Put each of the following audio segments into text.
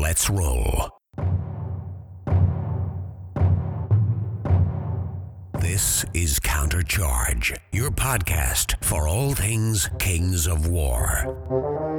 Let's roll. This is Countercharge, your podcast for all things Kings of War.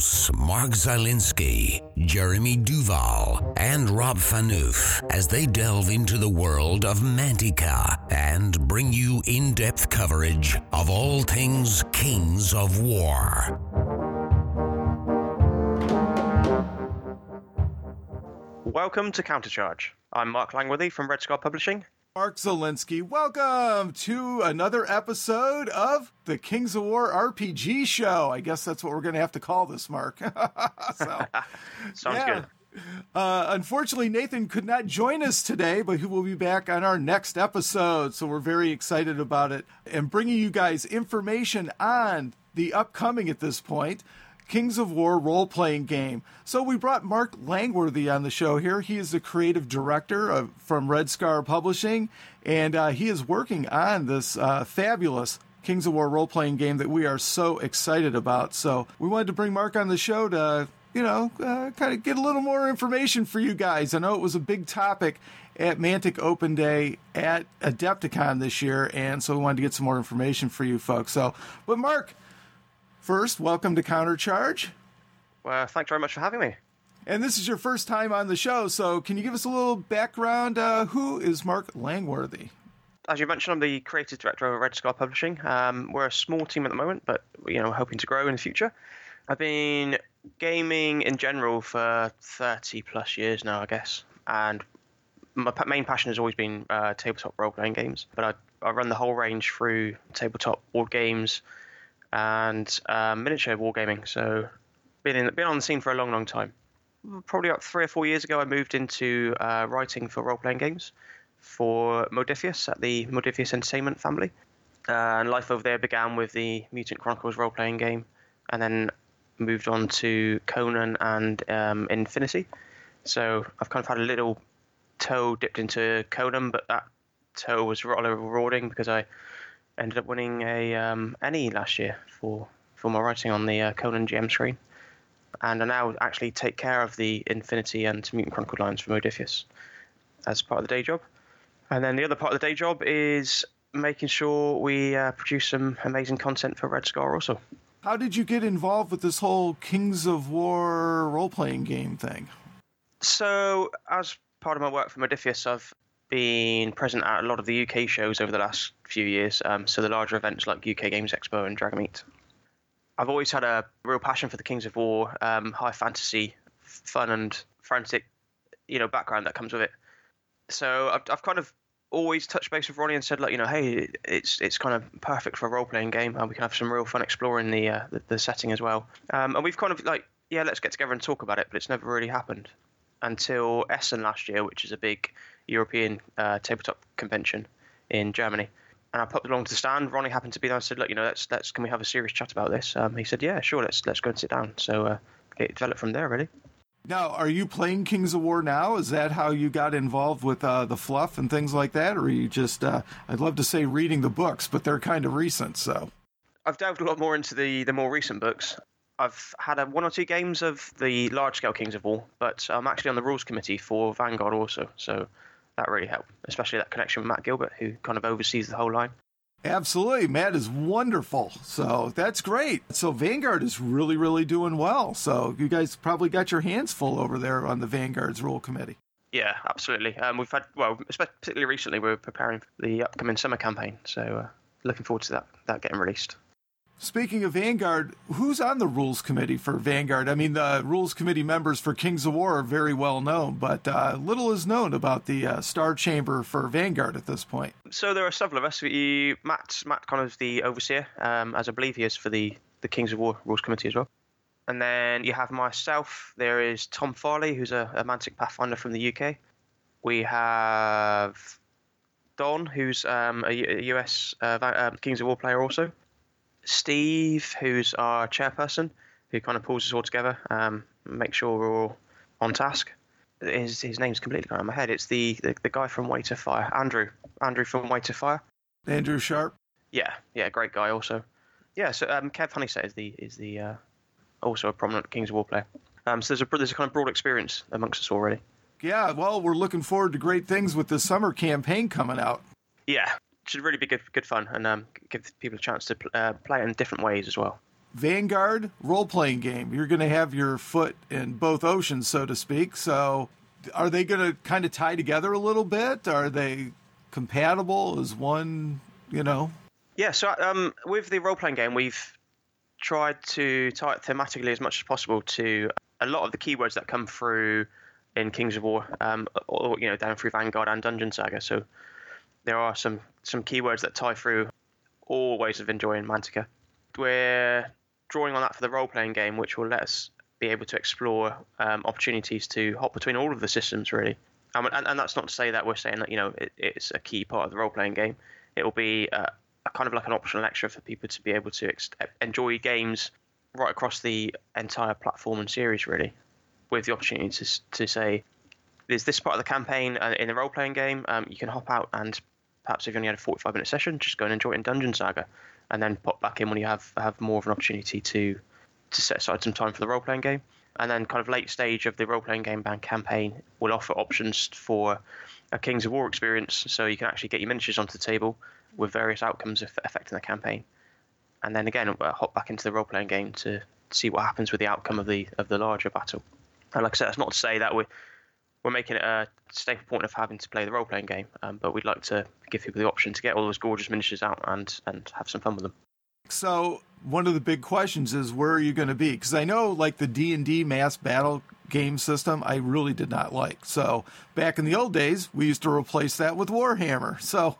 Mark Zielinski, Jeremy Duval, and Rob Fanouf as they delve into the world of Mantica and bring you in depth coverage of all things Kings of War. Welcome to Countercharge. I'm Mark Langworthy from Red Scar Publishing. Mark Zielinski, welcome to another episode of the Kings of War RPG show. I guess that's what we're going to have to call this, Mark. so, Sounds yeah. good. Uh, unfortunately, Nathan could not join us today, but he will be back on our next episode. So we're very excited about it and bringing you guys information on the upcoming at this point Kings of War role playing game. So we brought Mark Langworthy on the show here. He is the creative director of, from Red Scar Publishing, and uh, he is working on this uh, fabulous Kings of War role playing game that we are so excited about. So we wanted to bring Mark on the show to you know, uh, kind of get a little more information for you guys. I know it was a big topic at Mantic Open Day at Adepticon this year, and so we wanted to get some more information for you folks. So, but Mark, first, welcome to Countercharge. Well, thanks very much for having me. And this is your first time on the show, so can you give us a little background? Uh, who is Mark Langworthy? As you mentioned, I'm the creative director of Red Scar Publishing. Um, we're a small team at the moment, but you know, hoping to grow in the future. I've been gaming in general for 30 plus years now, I guess, and my main passion has always been uh, tabletop role playing games. But I, I run the whole range through tabletop board games and um, miniature wargaming. So been in, been on the scene for a long, long time. Probably about three or four years ago, I moved into uh, writing for role playing games for Modiphius at the Modiphius Entertainment family. Uh, and life over there began with the Mutant Chronicles role playing game, and then moved on to Conan and um, Infinity. So I've kind of had a little toe dipped into Conan, but that toe was rather rewarding because I ended up winning a um, last year for for my writing on the uh, Conan GM screen, and I now actually take care of the Infinity and Mutant Chronicle lines for Modiphius as part of the day job. And then the other part of the day job is making sure we uh, produce some amazing content for Red Scar also. How did you get involved with this whole Kings of War role playing game thing? So, as part of my work for Modiphius, I've been present at a lot of the UK shows over the last few years. Um, so, the larger events like UK Games Expo and Dragon Meet. I've always had a real passion for the Kings of War, um, high fantasy, fun and frantic, you know, background that comes with it. So, I've, I've kind of always touched base with Ronnie and said, like, you know, hey, it's it's kind of perfect for a role playing game, and we can have some real fun exploring the uh, the, the setting as well. Um, and we've kind of like, yeah, let's get together and talk about it, but it's never really happened until Essen last year, which is a big European uh, tabletop convention in Germany. And I popped along to the stand. Ronnie happened to be there. I said, "Look, you know, let's let's can we have a serious chat about this?" Um, he said, "Yeah, sure. Let's let's go and sit down." So uh, it developed from there, really. Now, are you playing Kings of War now? Is that how you got involved with uh, the fluff and things like that, or are you just? Uh, I'd love to say reading the books, but they're kind of recent. So, I've delved a lot more into the the more recent books. I've had a, one or two games of the large scale Kings of War, but I'm actually on the rules committee for Vanguard also, so that really helped, especially that connection with Matt Gilbert, who kind of oversees the whole line. absolutely, Matt is wonderful. So that's great. So Vanguard is really, really doing well. So you guys probably got your hands full over there on the Vanguard's rule committee. Yeah, absolutely. Um, we've had well, particularly recently, we're preparing for the upcoming summer campaign, so uh, looking forward to that that getting released. Speaking of Vanguard, who's on the rules committee for Vanguard? I mean, the rules committee members for Kings of War are very well known, but uh, little is known about the uh, Star Chamber for Vanguard at this point. So there are several of us. We, Matt, Matt of the overseer, um, as I believe he is for the the Kings of War rules committee as well. And then you have myself. There is Tom Farley, who's a, a Mantic Pathfinder from the UK. We have Don, who's um, US uh, uh, Kings of War player also. Steve, who's our chairperson, who kind of pulls us all together, um, make sure we're all on task. His, his name's completely gone out of my head. It's the, the, the guy from Way to Fire, Andrew. Andrew from Way to Fire. Andrew Sharp. Yeah, yeah, great guy also. Yeah, so um, Kev Honeysett is the is the uh, also a prominent Kings of War player. Um, so there's a there's a kind of broad experience amongst us already. Yeah, well, we're looking forward to great things with the summer campaign coming out. Yeah, should really be good good fun and um, give people a chance to uh, play it in different ways as well. Vanguard role playing game. You're going to have your foot in both oceans, so to speak. So, are they going to kind of tie together a little bit? Are they compatible? Is one, you know? Yeah. So, um, with the role playing game, we've tried to tie it thematically as much as possible to a lot of the keywords that come through in Kings of War, um, or you know, down through Vanguard and Dungeon Saga. So, there are some some keywords that tie through all ways of enjoying Mantica. We're drawing on that for the role playing game, which will let us be able to explore um, opportunities to hop between all of the systems, really. Um, and, and, that's not to say that we're saying that you know it, it's a key part of the role playing game. It will be a, a, kind of like an optional extra for people to be able to ex- enjoy games right across the entire platform and series, really, with the opportunity to, to say, there's this part of the campaign uh, in the role playing game. Um, you can hop out and perhaps if you only had a 45 minute session, just go and enjoy it in Dungeon Saga and then pop back in when you have have more of an opportunity to to set aside some time for the role playing game. And then, kind of late stage of the role playing game band campaign, will offer options for a Kings of War experience, so you can actually get your miniatures onto the table with various outcomes affecting the campaign. And then again, uh, hop back into the role playing game to see what happens with the outcome of the of the larger battle. And like I said, that's not to say that we're we're making it a staple point of having to play the role playing game, um, but we'd like to give people the option to get all those gorgeous miniatures out and and have some fun with them. So one of the big questions is where are you going to be? Because I know like the D and D mass battle game system, I really did not like. So back in the old days, we used to replace that with Warhammer. So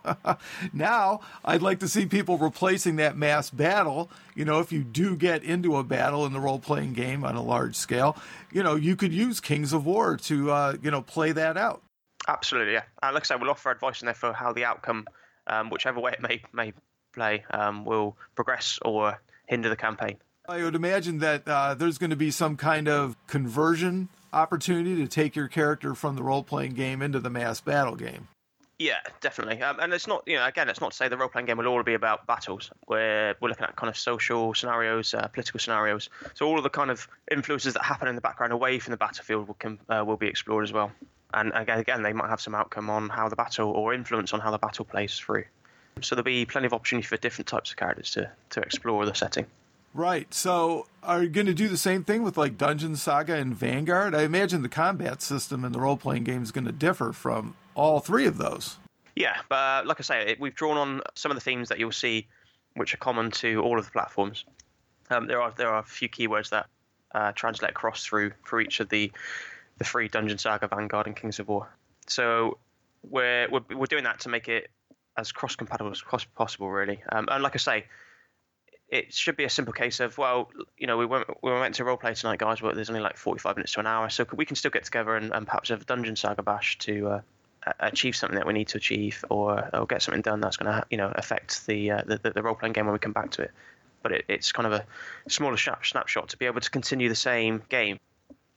now I'd like to see people replacing that mass battle. You know, if you do get into a battle in the role playing game on a large scale, you know, you could use Kings of War to uh, you know play that out. Absolutely, yeah. And like I said, we'll offer advice in there for how the outcome, um, whichever way it may may play, um, will progress or hinder the campaign. I would imagine that uh, there's going to be some kind of conversion opportunity to take your character from the role playing game into the mass battle game. Yeah, definitely. Um, and it's not, you know, again, it's not to say the role playing game will all be about battles. We're, we're looking at kind of social scenarios, uh, political scenarios. So all of the kind of influences that happen in the background away from the battlefield will, can, uh, will be explored as well. And again, again, they might have some outcome on how the battle or influence on how the battle plays through. So there'll be plenty of opportunity for different types of characters to, to explore the setting. Right. So, are you going to do the same thing with like Dungeon Saga and Vanguard? I imagine the combat system in the role playing game is going to differ from all three of those. Yeah, but uh, like I say, we've drawn on some of the themes that you'll see, which are common to all of the platforms. Um, there are there are a few keywords that uh, translate across through for each of the the three Dungeon Saga, Vanguard, and Kings of War. So we're we're, we're doing that to make it as cross compatible as possible, really. Um, and like I say, it should be a simple case of well, you know, we went we went to roleplay tonight, guys, but there's only like 45 minutes to an hour, so we can still get together and, and perhaps have a dungeon saga bash to uh, achieve something that we need to achieve, or or get something done that's going to you know affect the, uh, the the role playing game when we come back to it. But it, it's kind of a smaller snapshot to be able to continue the same game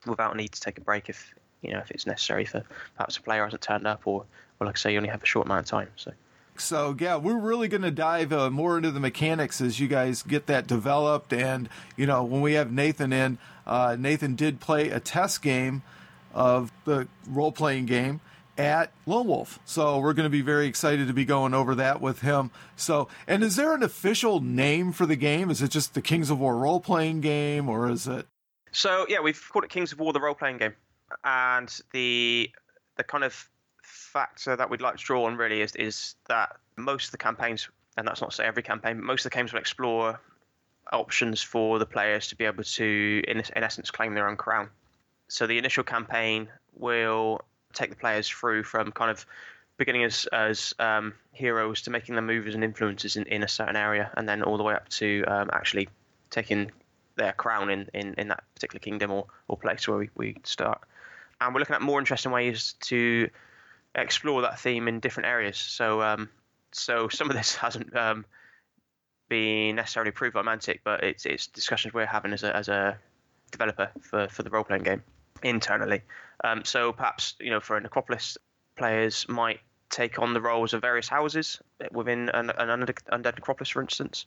without need to take a break if you know if it's necessary for perhaps a player hasn't turned up or, or like I say, you only have a short amount of time. So. So yeah, we're really going to dive uh, more into the mechanics as you guys get that developed. And you know, when we have Nathan in, uh, Nathan did play a test game of the role playing game at Lone Wolf. So we're going to be very excited to be going over that with him. So, and is there an official name for the game? Is it just the Kings of War role playing game, or is it? So yeah, we've called it Kings of War the role playing game, and the the kind of factor that we'd like to draw on really is, is that most of the campaigns, and that's not to say every campaign, but most of the games will explore options for the players to be able to, in, in essence, claim their own crown. So the initial campaign will take the players through from kind of beginning as as um, heroes to making them movers and influences in, in a certain area, and then all the way up to um, actually taking their crown in, in, in that particular kingdom or, or place where we, we start. And we're looking at more interesting ways to explore that theme in different areas. So um, so some of this hasn't um, been necessarily approved by Mantic, but it's it's discussions we're having as a as a developer for for the role playing game internally. Um, so perhaps you know for a Necropolis players might take on the roles of various houses within an, an undead Acropolis, for instance,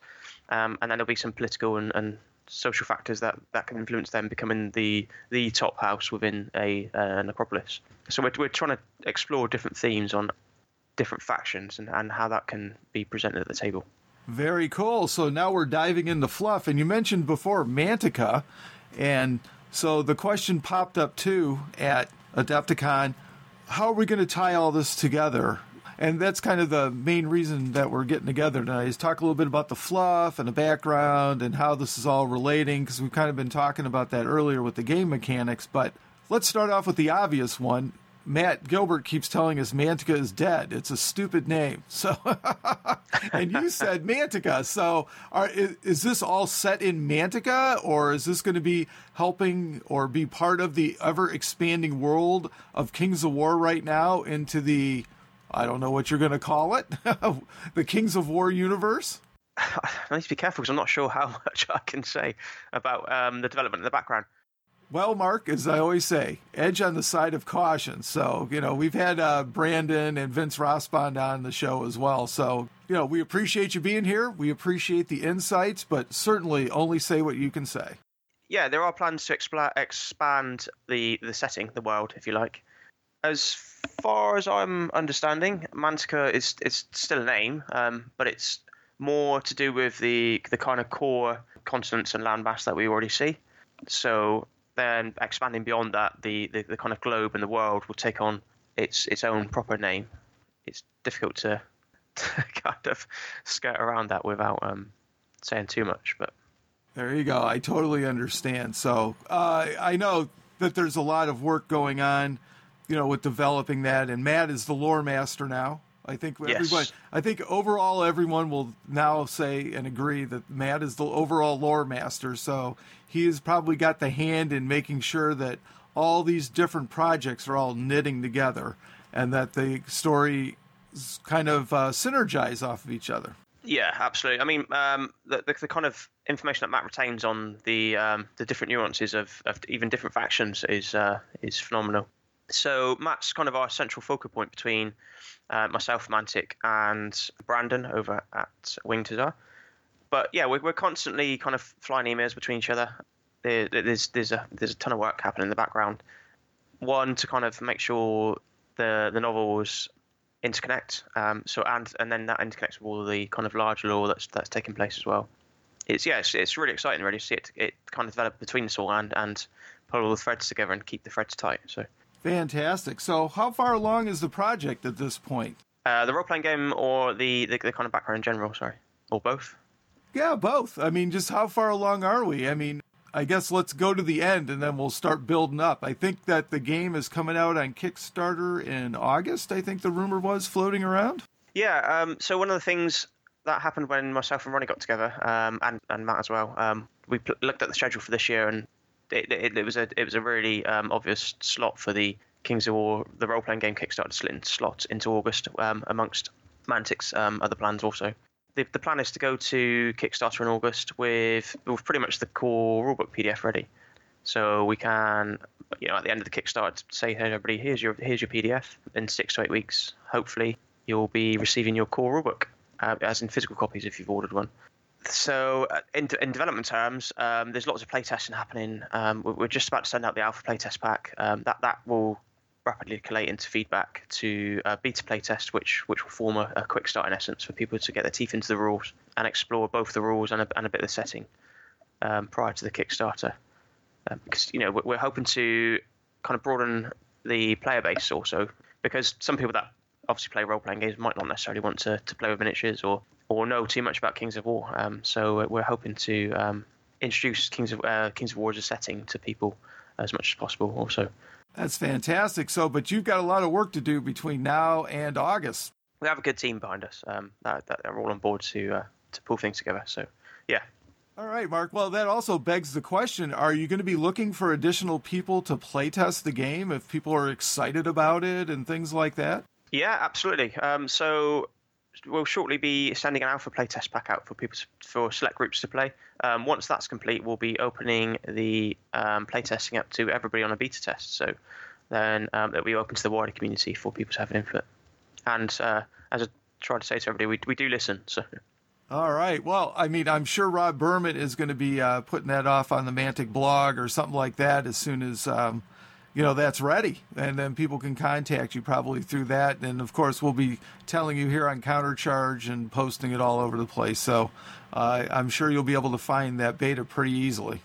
um, and then there'll be some political and, and, social factors that, that can influence them becoming the the top house within a uh, necropolis. So we're we're trying to explore different themes on different factions and, and how that can be presented at the table. Very cool. So now we're diving into fluff, and you mentioned before Mantica, and so the question popped up too at Adepticon how are we going to tie all this together? And that's kind of the main reason that we're getting together tonight is talk a little bit about the fluff and the background and how this is all relating because we've kind of been talking about that earlier with the game mechanics. But let's start off with the obvious one. Matt Gilbert keeps telling us Mantica is dead. It's a stupid name. So, and you said Mantica. So, are, is, is, this all set in Mantica, or is this going to be helping or be part of the ever expanding world of Kings of War right now into the, I don't know what you're going to call it, the Kings of War universe? I need to be careful because I'm not sure how much I can say about um, the development in the background. Well, Mark, as I always say, edge on the side of caution. So, you know, we've had uh, Brandon and Vince Rospond on the show as well. So, you know, we appreciate you being here. We appreciate the insights, but certainly only say what you can say. Yeah, there are plans to expand the, the setting, the world, if you like. As far as I'm understanding, Mantica is it's still a name, um, but it's more to do with the the kind of core continents and landmass that we already see. So then expanding beyond that, the, the, the kind of globe and the world will take on its its own proper name. It's difficult to, to kind of skirt around that without um, saying too much, but. There you go. I totally understand. So uh, I know that there's a lot of work going on, you know, with developing that. And Matt is the lore master now. I think yes. everyone. I think overall, everyone will now say and agree that Matt is the overall lore master. So he has probably got the hand in making sure that all these different projects are all knitting together, and that the story kind of uh, synergize off of each other. Yeah, absolutely. I mean, um, the, the, the kind of information that Matt retains on the um, the different nuances of, of even different factions is uh, is phenomenal. So Matt's kind of our central focal point between uh, myself, Mantic, and Brandon over at Winged Hussar. But yeah, we're, we're constantly kind of flying emails between each other. There, there's there's a there's a ton of work happening in the background. One to kind of make sure the the novels interconnect. Um, so and and then that interconnects with all the kind of larger lore that's that's taking place as well. It's yeah, it's, it's really exciting really to see it it kind of develop between us all and and pull all the threads together and keep the threads tight. So Fantastic. So, how far along is the project at this point? Uh, the role playing game or the, the, the kind of background in general? Sorry, or both? Yeah, both. I mean, just how far along are we? I mean, I guess let's go to the end and then we'll start building up. I think that the game is coming out on Kickstarter in August. I think the rumor was floating around. Yeah. Um, so one of the things that happened when myself and Ronnie got together, um, and and Matt as well, um, we pl- looked at the schedule for this year and it, it, it, was a it was a really um, obvious slot for the Kings of War, the role playing game Kickstarter slot, into August um, amongst Mantic's um, other plans also. The, the plan is to go to Kickstarter in August with, with pretty much the core rulebook PDF ready. So we can, you know, at the end of the Kickstarter, say, hey, everybody, here's your here's your PDF. In six to eight weeks, hopefully, you'll be receiving your core rulebook, uh, as in physical copies if you've ordered one so uh, in, in development terms, um, there's lots of playtesting happening. Um, we're just about to send out the alpha playtest pack. Um, that that will rapidly collate into feedback to a beta playtest, which which will form a, a, quick start in essence for people to get their teeth into the rules and explore both the rules and a, and a bit of the setting um, prior to the Kickstarter. because um, you know we're, we're hoping to kind of broaden the player base also because some people that obviously play role playing games might not necessarily want to, to play with miniatures or or know too much about Kings of War. Um, so we're hoping to um, introduce Kings of uh, Kings of War as a setting to people as much as possible. Also, that's fantastic. So, but you've got a lot of work to do between now and August. We have a good team behind us um, that, that are all on board to uh, to pull things together. So, yeah. All right, Mark. Well, that also begs the question: Are you going to be looking for additional people to playtest the game if people are excited about it and things like that? Yeah, absolutely. Um, so we'll shortly be sending an alpha playtest pack out for people to, for select groups to play. Um, once that's complete, we'll be opening the um, playtesting up to everybody on a beta test. So then um, it'll be open to the wider community for people to have an input. And uh, as I try to say to everybody, we we do listen. So. All right. Well, I mean, I'm sure Rob Burman is going to be uh, putting that off on the Mantic blog or something like that as soon as um, you know that's ready, and then people can contact you probably through that. And of course, we'll be telling you here on Countercharge and posting it all over the place. So uh, I'm sure you'll be able to find that beta pretty easily.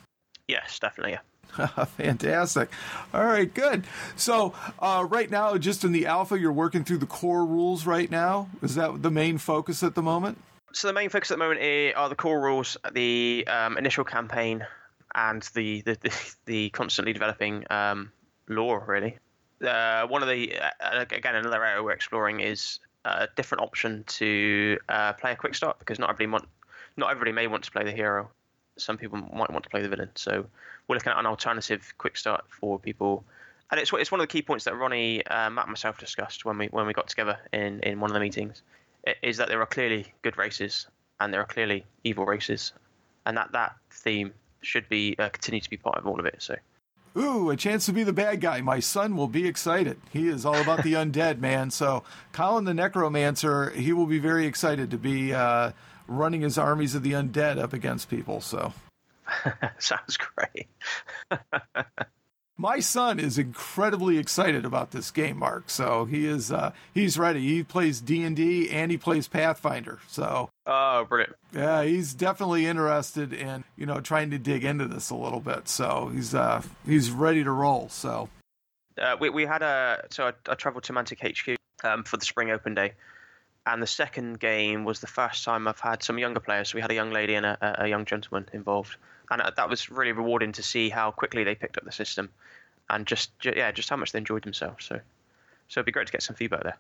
Yes, definitely. Yeah. Fantastic. All right, good. So, uh, right now, just in the alpha, you're working through the core rules right now. Is that the main focus at the moment? So, the main focus at the moment are the core rules, the um, initial campaign, and the the, the, the constantly developing um, lore, really. Uh, one of the, uh, again, another area we're exploring is a different option to uh, play a quick start because not everybody want, not everybody may want to play the hero. Some people might want to play the villain. So we're looking at an alternative quick start for people. And it's it's one of the key points that Ronnie, uh, Matt, and myself discussed when we when we got together in, in one of the meetings, is that there are clearly good races and there are clearly evil races, and that that theme should be uh, continue to be part of all of it. So. Ooh, a chance to be the bad guy. My son will be excited. He is all about the undead, man. So, Colin the Necromancer, he will be very excited to be uh, running his armies of the undead up against people. So, Sounds great. My son is incredibly excited about this game, Mark. So he is uh, he's ready. He plays D and D and he plays Pathfinder. So oh, brilliant! Yeah, he's definitely interested in you know trying to dig into this a little bit. So he's uh, he's ready to roll. So uh, we we had a so I, I traveled to Mantic HQ um, for the Spring Open Day, and the second game was the first time I've had some younger players. So we had a young lady and a, a young gentleman involved, and uh, that was really rewarding to see how quickly they picked up the system, and just yeah, just how much they enjoyed themselves. So, so it'd be great to get some feedback there.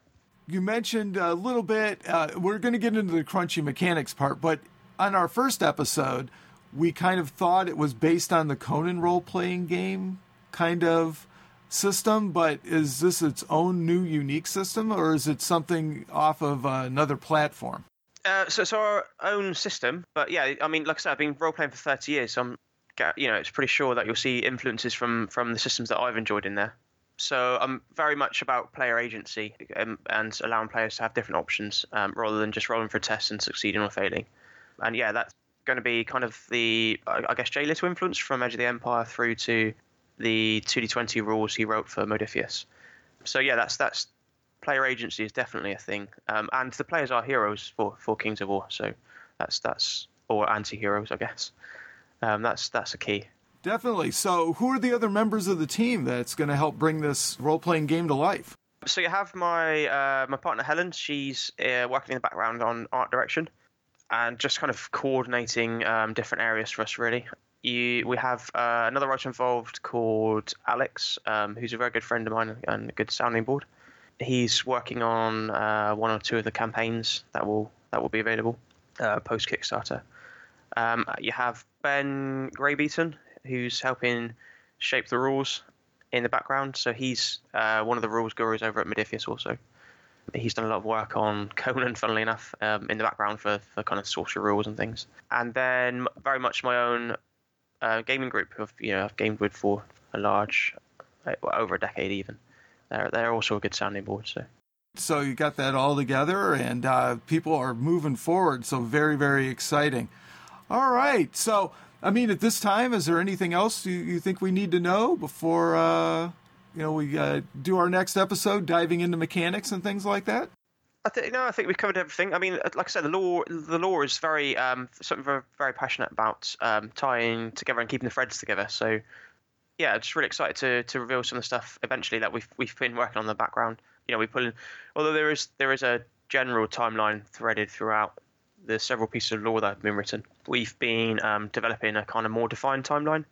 You mentioned a little bit. Uh, we're going to get into the crunchy mechanics part, but on our first episode, we kind of thought it was based on the Conan role playing game kind of system, but is this its own new unique system, or is it something off of uh, another platform? Uh, so it's our own system, but yeah, I mean, like I said, I've been role playing for thirty years, so I'm, you know, it's pretty sure that you'll see influences from from the systems that I've enjoyed in there. So I'm very much about player agency and, and allowing players to have different options um, rather than just rolling for a test and succeeding or failing. And yeah, that's going to be kind of the I guess Jay Little influence from Edge of the Empire through to the 2d20 rules he wrote for Modiphius. So yeah, that's that's player agency is definitely a thing, um, and the players are heroes for, for Kings of War. So that's that's or anti-heroes, I guess. Um, that's that's a key. Definitely. So, who are the other members of the team that's going to help bring this role-playing game to life? So you have my uh, my partner Helen. She's uh, working in the background on art direction and just kind of coordinating um, different areas for us, really you we have uh, another writer involved called Alex, um, who's a very good friend of mine and a good sounding board. He's working on uh, one or two of the campaigns that will that will be available uh, post Kickstarter. Um, you have Ben Graybeaton, who's helping shape the rules in the background. So he's uh, one of the rules gurus over at Modiphius also. He's done a lot of work on Conan, funnily enough, um, in the background for, for kind of sorcery rules and things. And then very much my own uh, gaming group who I've, you know, I've gamed with for a large, uh, well, over a decade even. They're they're also a good sounding board. So. So you got that all together, and uh, people are moving forward. So very very exciting. All right. So I mean, at this time, is there anything else you, you think we need to know before uh, you know we uh, do our next episode, diving into mechanics and things like that? I think no, I think we've covered everything. I mean, like I said, the lore the lore is very um, something very, very passionate about um, tying together and keeping the threads together. So yeah, just really excited to to reveal some of the stuff eventually that we've we've been working on in the background. You know, we put in although there is there is a general timeline threaded throughout the several pieces of lore that have been written. We've been um, developing a kind of more defined timeline,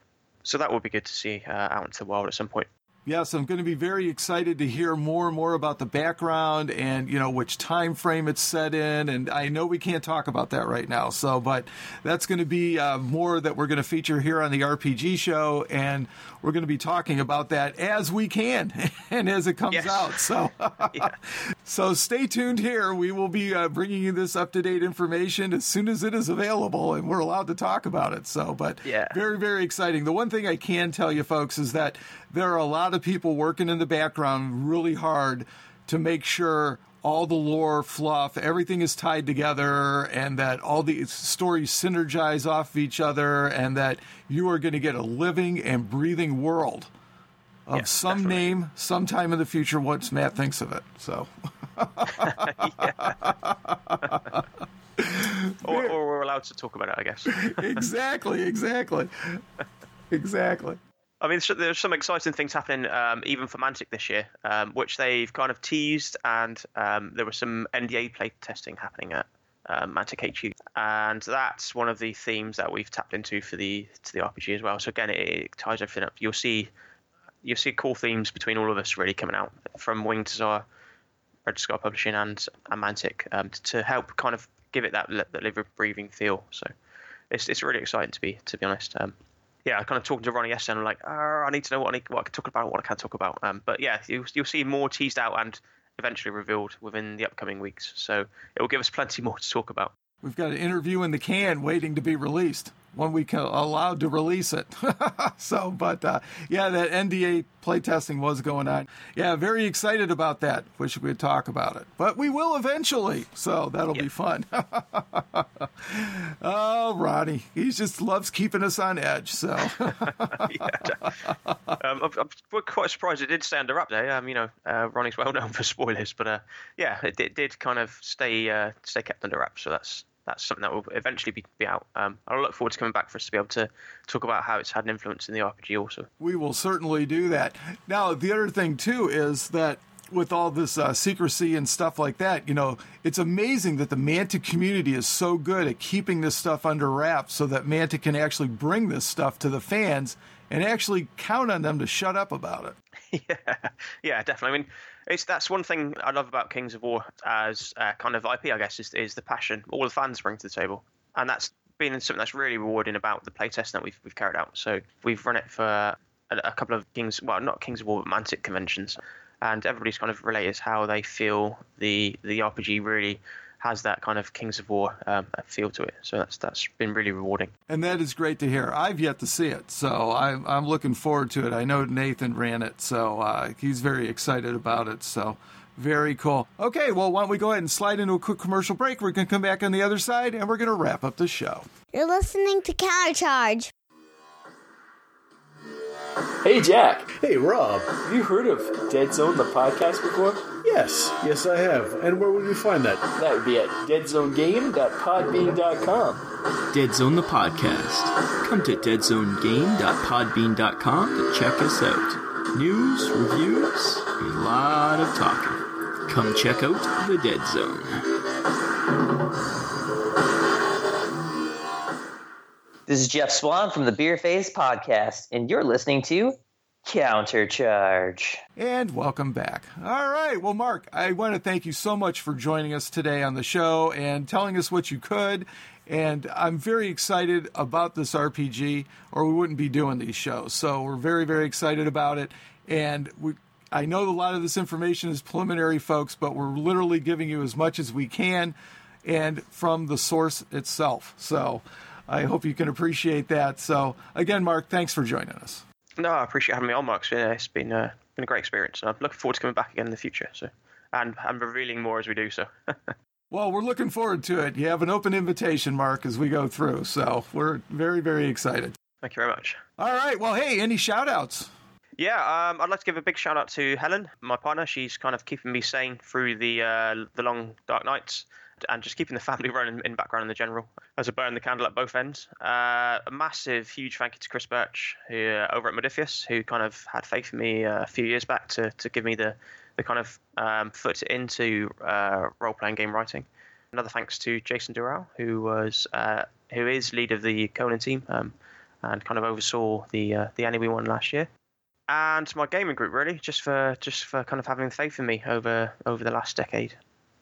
so that will be good to see uh, out into the world at some point. Yes, I'm going to be very excited to hear more and more about the background and you know which time frame it's set in. And I know we can't talk about that right now, so but that's going to be uh, more that we're going to feature here on the RPG show, and we're going to be talking about that as we can and as it comes yes. out. So, yeah. so stay tuned here. We will be uh, bringing you this up to date information as soon as it is available, and we're allowed to talk about it. So, but yeah. very very exciting. The one thing I can tell you folks is that there are a lot of people working in the background really hard to make sure all the lore fluff, everything is tied together, and that all the stories synergize off of each other, and that you are going to get a living and breathing world of some definitely. name sometime in the future once Matt thinks of it. So, Or, or we're allowed to talk about it, I guess. exactly, exactly, exactly. I mean, there's some exciting things happening um, even for Mantic this year, um, which they've kind of teased, and um, there was some NDA play testing happening at um, Mantic HQ, and that's one of the themes that we've tapped into for the to the RPG as well. So again, it, it ties everything up. You'll see, you'll see cool themes between all of us really coming out from Winged Hussar, Red Scar Publishing, and, and Mantic um, to, to help kind of give it that, that live breathing feel. So it's it's really exciting to be to be honest. Um, yeah, I kind of talking to Ronnie yesterday, and I'm like, oh, I need to know what I, need, what I can talk about, what I can't talk about. Um, but yeah, you'll, you'll see more teased out and eventually revealed within the upcoming weeks. So it will give us plenty more to talk about. We've got an interview in the can waiting to be released when we can allowed to release it. so, but uh, yeah, that NDA playtesting was going on. Yeah, very excited about that. Wish we could talk about it, but we will eventually. So that'll be fun. oh, Ronnie, he just loves keeping us on edge. So yeah. um, I'm, I'm we're quite surprised it did stand up there. Um, you know, uh, Ronnie's well known for spoilers, but uh, yeah, it, it did kind of stay uh, stay kept under wraps. So that's that's something that will eventually be, be out. Um, I look forward to coming back for us to be able to talk about how it's had an influence in the RPG also. we will certainly do that. Now, the other thing too is that with all this uh, secrecy and stuff like that, you know, it's amazing that the Mantic community is so good at keeping this stuff under wraps so that Mantic can actually bring this stuff to the fans and actually count on them to shut up about it. yeah, yeah, definitely. I mean, it's that's one thing I love about Kings of War as uh, kind of IP, I guess, is, is the passion all the fans bring to the table, and that's been something that's really rewarding about the playtest that we've we've carried out. So we've run it for a, a couple of Kings, well, not Kings of War, but Mantic conventions, and everybody's kind of related how they feel the the RPG really has that kind of Kings of War um, feel to it. So that's that's been really rewarding. And that is great to hear. I've yet to see it, so I'm, I'm looking forward to it. I know Nathan ran it, so uh, he's very excited about it. So very cool. Okay, well, why don't we go ahead and slide into a quick commercial break? We're going to come back on the other side, and we're going to wrap up the show. You're listening to Countercharge. Hey Jack, Hey, Rob. have you heard of Dead Zone the podcast before? Yes, yes, I have. And where would you find that? That would be at deadzonegame.podbean.com. Dead Zone the podcast. Come to deadzonegame.podbean.com to check us out. News, reviews, a lot of talking. Come check out the Dead Zone. This is Jeff Swan from the Beer Face Podcast, and you're listening to Countercharge. And welcome back. All right. Well, Mark, I want to thank you so much for joining us today on the show and telling us what you could. And I'm very excited about this RPG, or we wouldn't be doing these shows. So we're very, very excited about it. And we, I know a lot of this information is preliminary, folks, but we're literally giving you as much as we can and from the source itself. So I hope you can appreciate that. So, again, Mark, thanks for joining us. No, I appreciate having me on, Mark. It's been, uh, it's been, uh, been a great experience, and I'm looking forward to coming back again in the future. So, and and revealing more as we do so. Well, we're looking forward to it. You have an open invitation, Mark, as we go through. So we're very, very excited. Thank you very much. All right. Well, hey, any shout outs? Yeah, um, I'd like to give a big shout out to Helen, my partner. She's kind of keeping me sane through the uh, the long dark nights and just keeping the family running in background in the general as I burn the candle at both ends. Uh, a massive, huge thank you to Chris Birch who, uh, over at Modiphius, who kind of had faith in me uh, a few years back to, to give me the, the kind of um, foot into uh, role playing game writing. Another thanks to Jason Durall, who was uh, who is lead of the Conan team um, and kind of oversaw the uh, the anime one last year and my gaming group really just for just for kind of having faith in me over over the last decade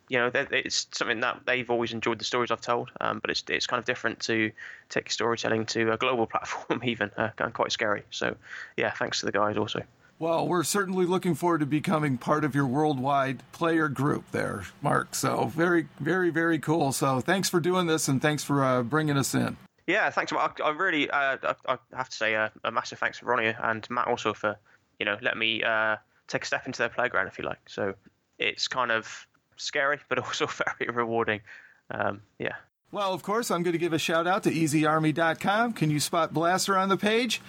you know it's something that they've always enjoyed the stories i've told um, but it's it's kind of different to take storytelling to a global platform even uh, and quite scary so yeah thanks to the guys also Well, we're certainly looking forward to becoming part of your worldwide player group there, Mark. So very, very, very cool. So thanks for doing this and thanks for uh, bringing us in. Yeah, thanks. Mark. I really, uh, I, I have to say uh, a massive thanks to Ronnie and Matt also for, you know, letting me uh, take a step into their playground, if you like. So it's kind of scary, but also very rewarding. Um, yeah. Well, of course, I'm going to give a shout out to EasyArmy.com. Can you spot Blaster on the page?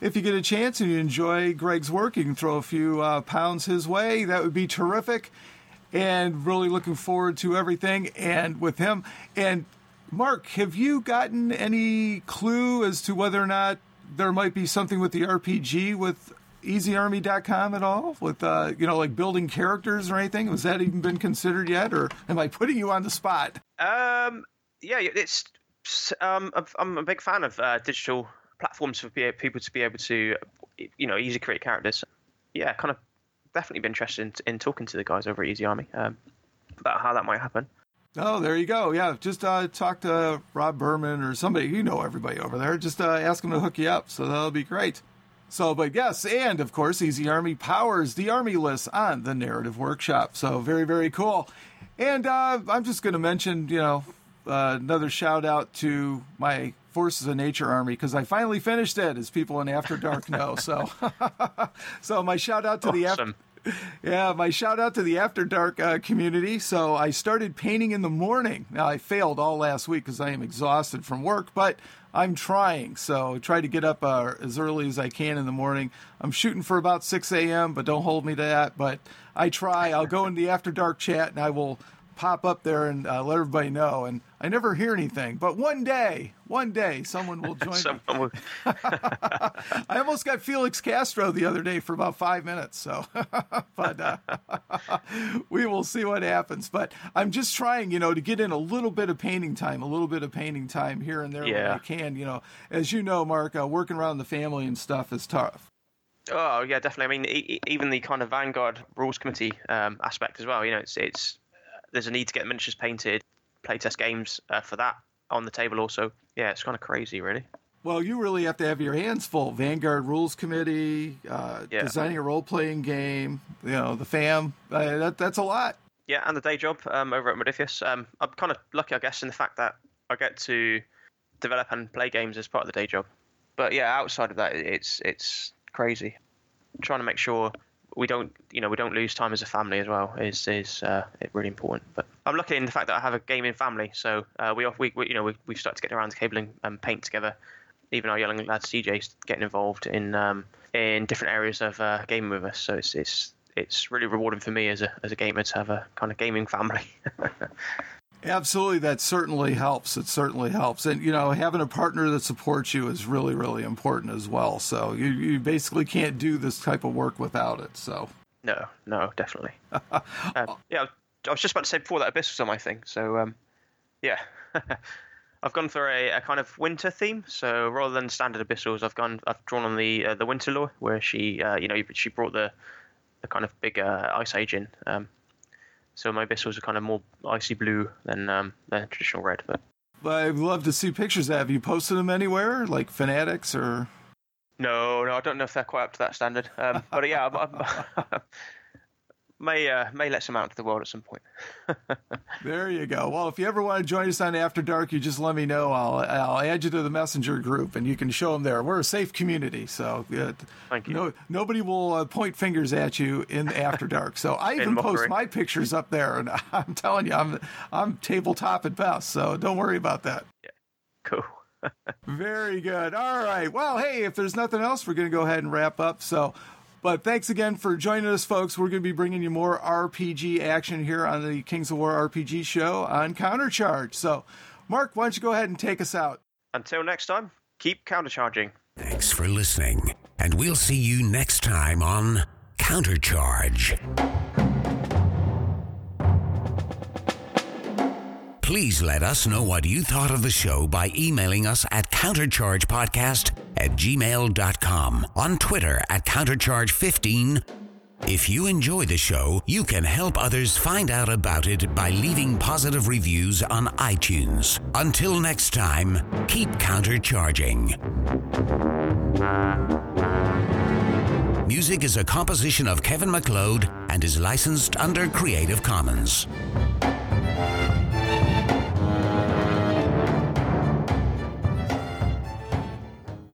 If you get a chance and you enjoy Greg's work, you can throw a few uh, pounds his way. That would be terrific. And really looking forward to everything and with him. And Mark, have you gotten any clue as to whether or not there might be something with the RPG with EasyArmy.com at all? With uh, you know, like building characters or anything? Has that even been considered yet, or am I putting you on the spot? Um, yeah, it's. Um, I'm a big fan of uh, digital platforms for people to be able to, you know, easily create characters. Yeah, kind of definitely be interested in, in talking to the guys over at Easy Army um, about how that might happen. Oh, there you go. Yeah, just uh, talk to Rob Burman or somebody. You know everybody over there. Just uh, ask them to hook you up. So that'll be great. So, but yes, and of course, Easy Army powers the Army list on the Narrative Workshop. So very, very cool. And uh, I'm just going to mention, you know, uh, another shout out to my Forces of Nature Army because I finally finished it, as people in After Dark know. So, so my shout out to awesome. the After yeah, my shout out to the After Dark uh, community. So I started painting in the morning. Now I failed all last week because I am exhausted from work, but I'm trying. So I try to get up uh, as early as I can in the morning. I'm shooting for about 6 a.m., but don't hold me to that. But I try. I'll go in the After Dark chat and I will pop up there and uh, let everybody know. And I never hear anything, but one day, one day, someone will join someone me. Will... I almost got Felix Castro the other day for about five minutes. So, but uh, we will see what happens. But I'm just trying, you know, to get in a little bit of painting time, a little bit of painting time here and there yeah. when I can. You know, as you know, Mark, uh, working around the family and stuff is tough. Oh yeah, definitely. I mean, e- even the kind of Vanguard Rules Committee um, aspect as well. You know, it's it's there's a need to get miniatures painted, playtest games uh, for that on the table also. Yeah, it's kind of crazy, really. Well, you really have to have your hands full. Vanguard Rules Committee, uh, yeah. designing a role playing game, you know, the fam. Uh, that, that's a lot. Yeah, and the day job um, over at Modiphius. Um, I'm kind of lucky, I guess, in the fact that I get to develop and play games as part of the day job. But yeah, outside of that, it's it's crazy. trying to make sure we don't you know we don't lose time as a family as well is is uh, really important. But I'm lucky in the fact that I have a gaming family, so uh, we, we, we you know we we've started to get around to cabling and paint together. Even our young lad CJ's getting involved in um, in different areas of uh, gaming with us, so it's it's it's really rewarding for me as a as a gamer to have a kind of gaming family. Absolutely, that certainly helps. It certainly helps, and you know, having a partner that supports you is really, really important as well. So you you basically can't do this type of work without it. So no, no, definitely. um, yeah, I was just about to say before that Abyss was on my thing. So um, yeah, I've gone for a, a, kind of winter theme. So rather than standard abyssals, I've gone I've drawn on the uh, the winter lore where she uh, you know she brought the the kind of big ice age in. Um, so my abyssals are kind of more icy blue than um, than traditional red. But I'd love to see pictures. Have you posted them anywhere, like Fanatics or? No, no, I don't know if they're quite up to that standard. Um, but yeah, I'm, I'm, may uh, may let some out into the world at some point. there you go. Well, if you ever want to join us on After Dark, you just let me know. I'll I'll add you to the messenger group, and you can show them there. We're a safe community, so uh, thank you. No, nobody will uh, point fingers at you in After Dark. So I even post my pictures up there, and I'm telling you, I'm I'm tabletop at best. So don't worry about that. Yeah, cool. Very good. All right. Well, hey, if there's nothing else, we're going to go ahead and wrap up. So but thanks again for joining us, folks. We're going to be bringing you more RPG action here on the Kings of War RPG show on Countercharge. So, Mark, why don't you go ahead and take us out? Until next time, keep countercharging. Thanks for listening, and we'll see you next time on Countercharge. Please let us know what you thought of the show by emailing us at counterchargepodcast at gmail.com, on Twitter at countercharge15. If you enjoy the show, you can help others find out about it by leaving positive reviews on iTunes. Until next time, keep countercharging. Music is a composition of Kevin MacLeod and is licensed under Creative Commons.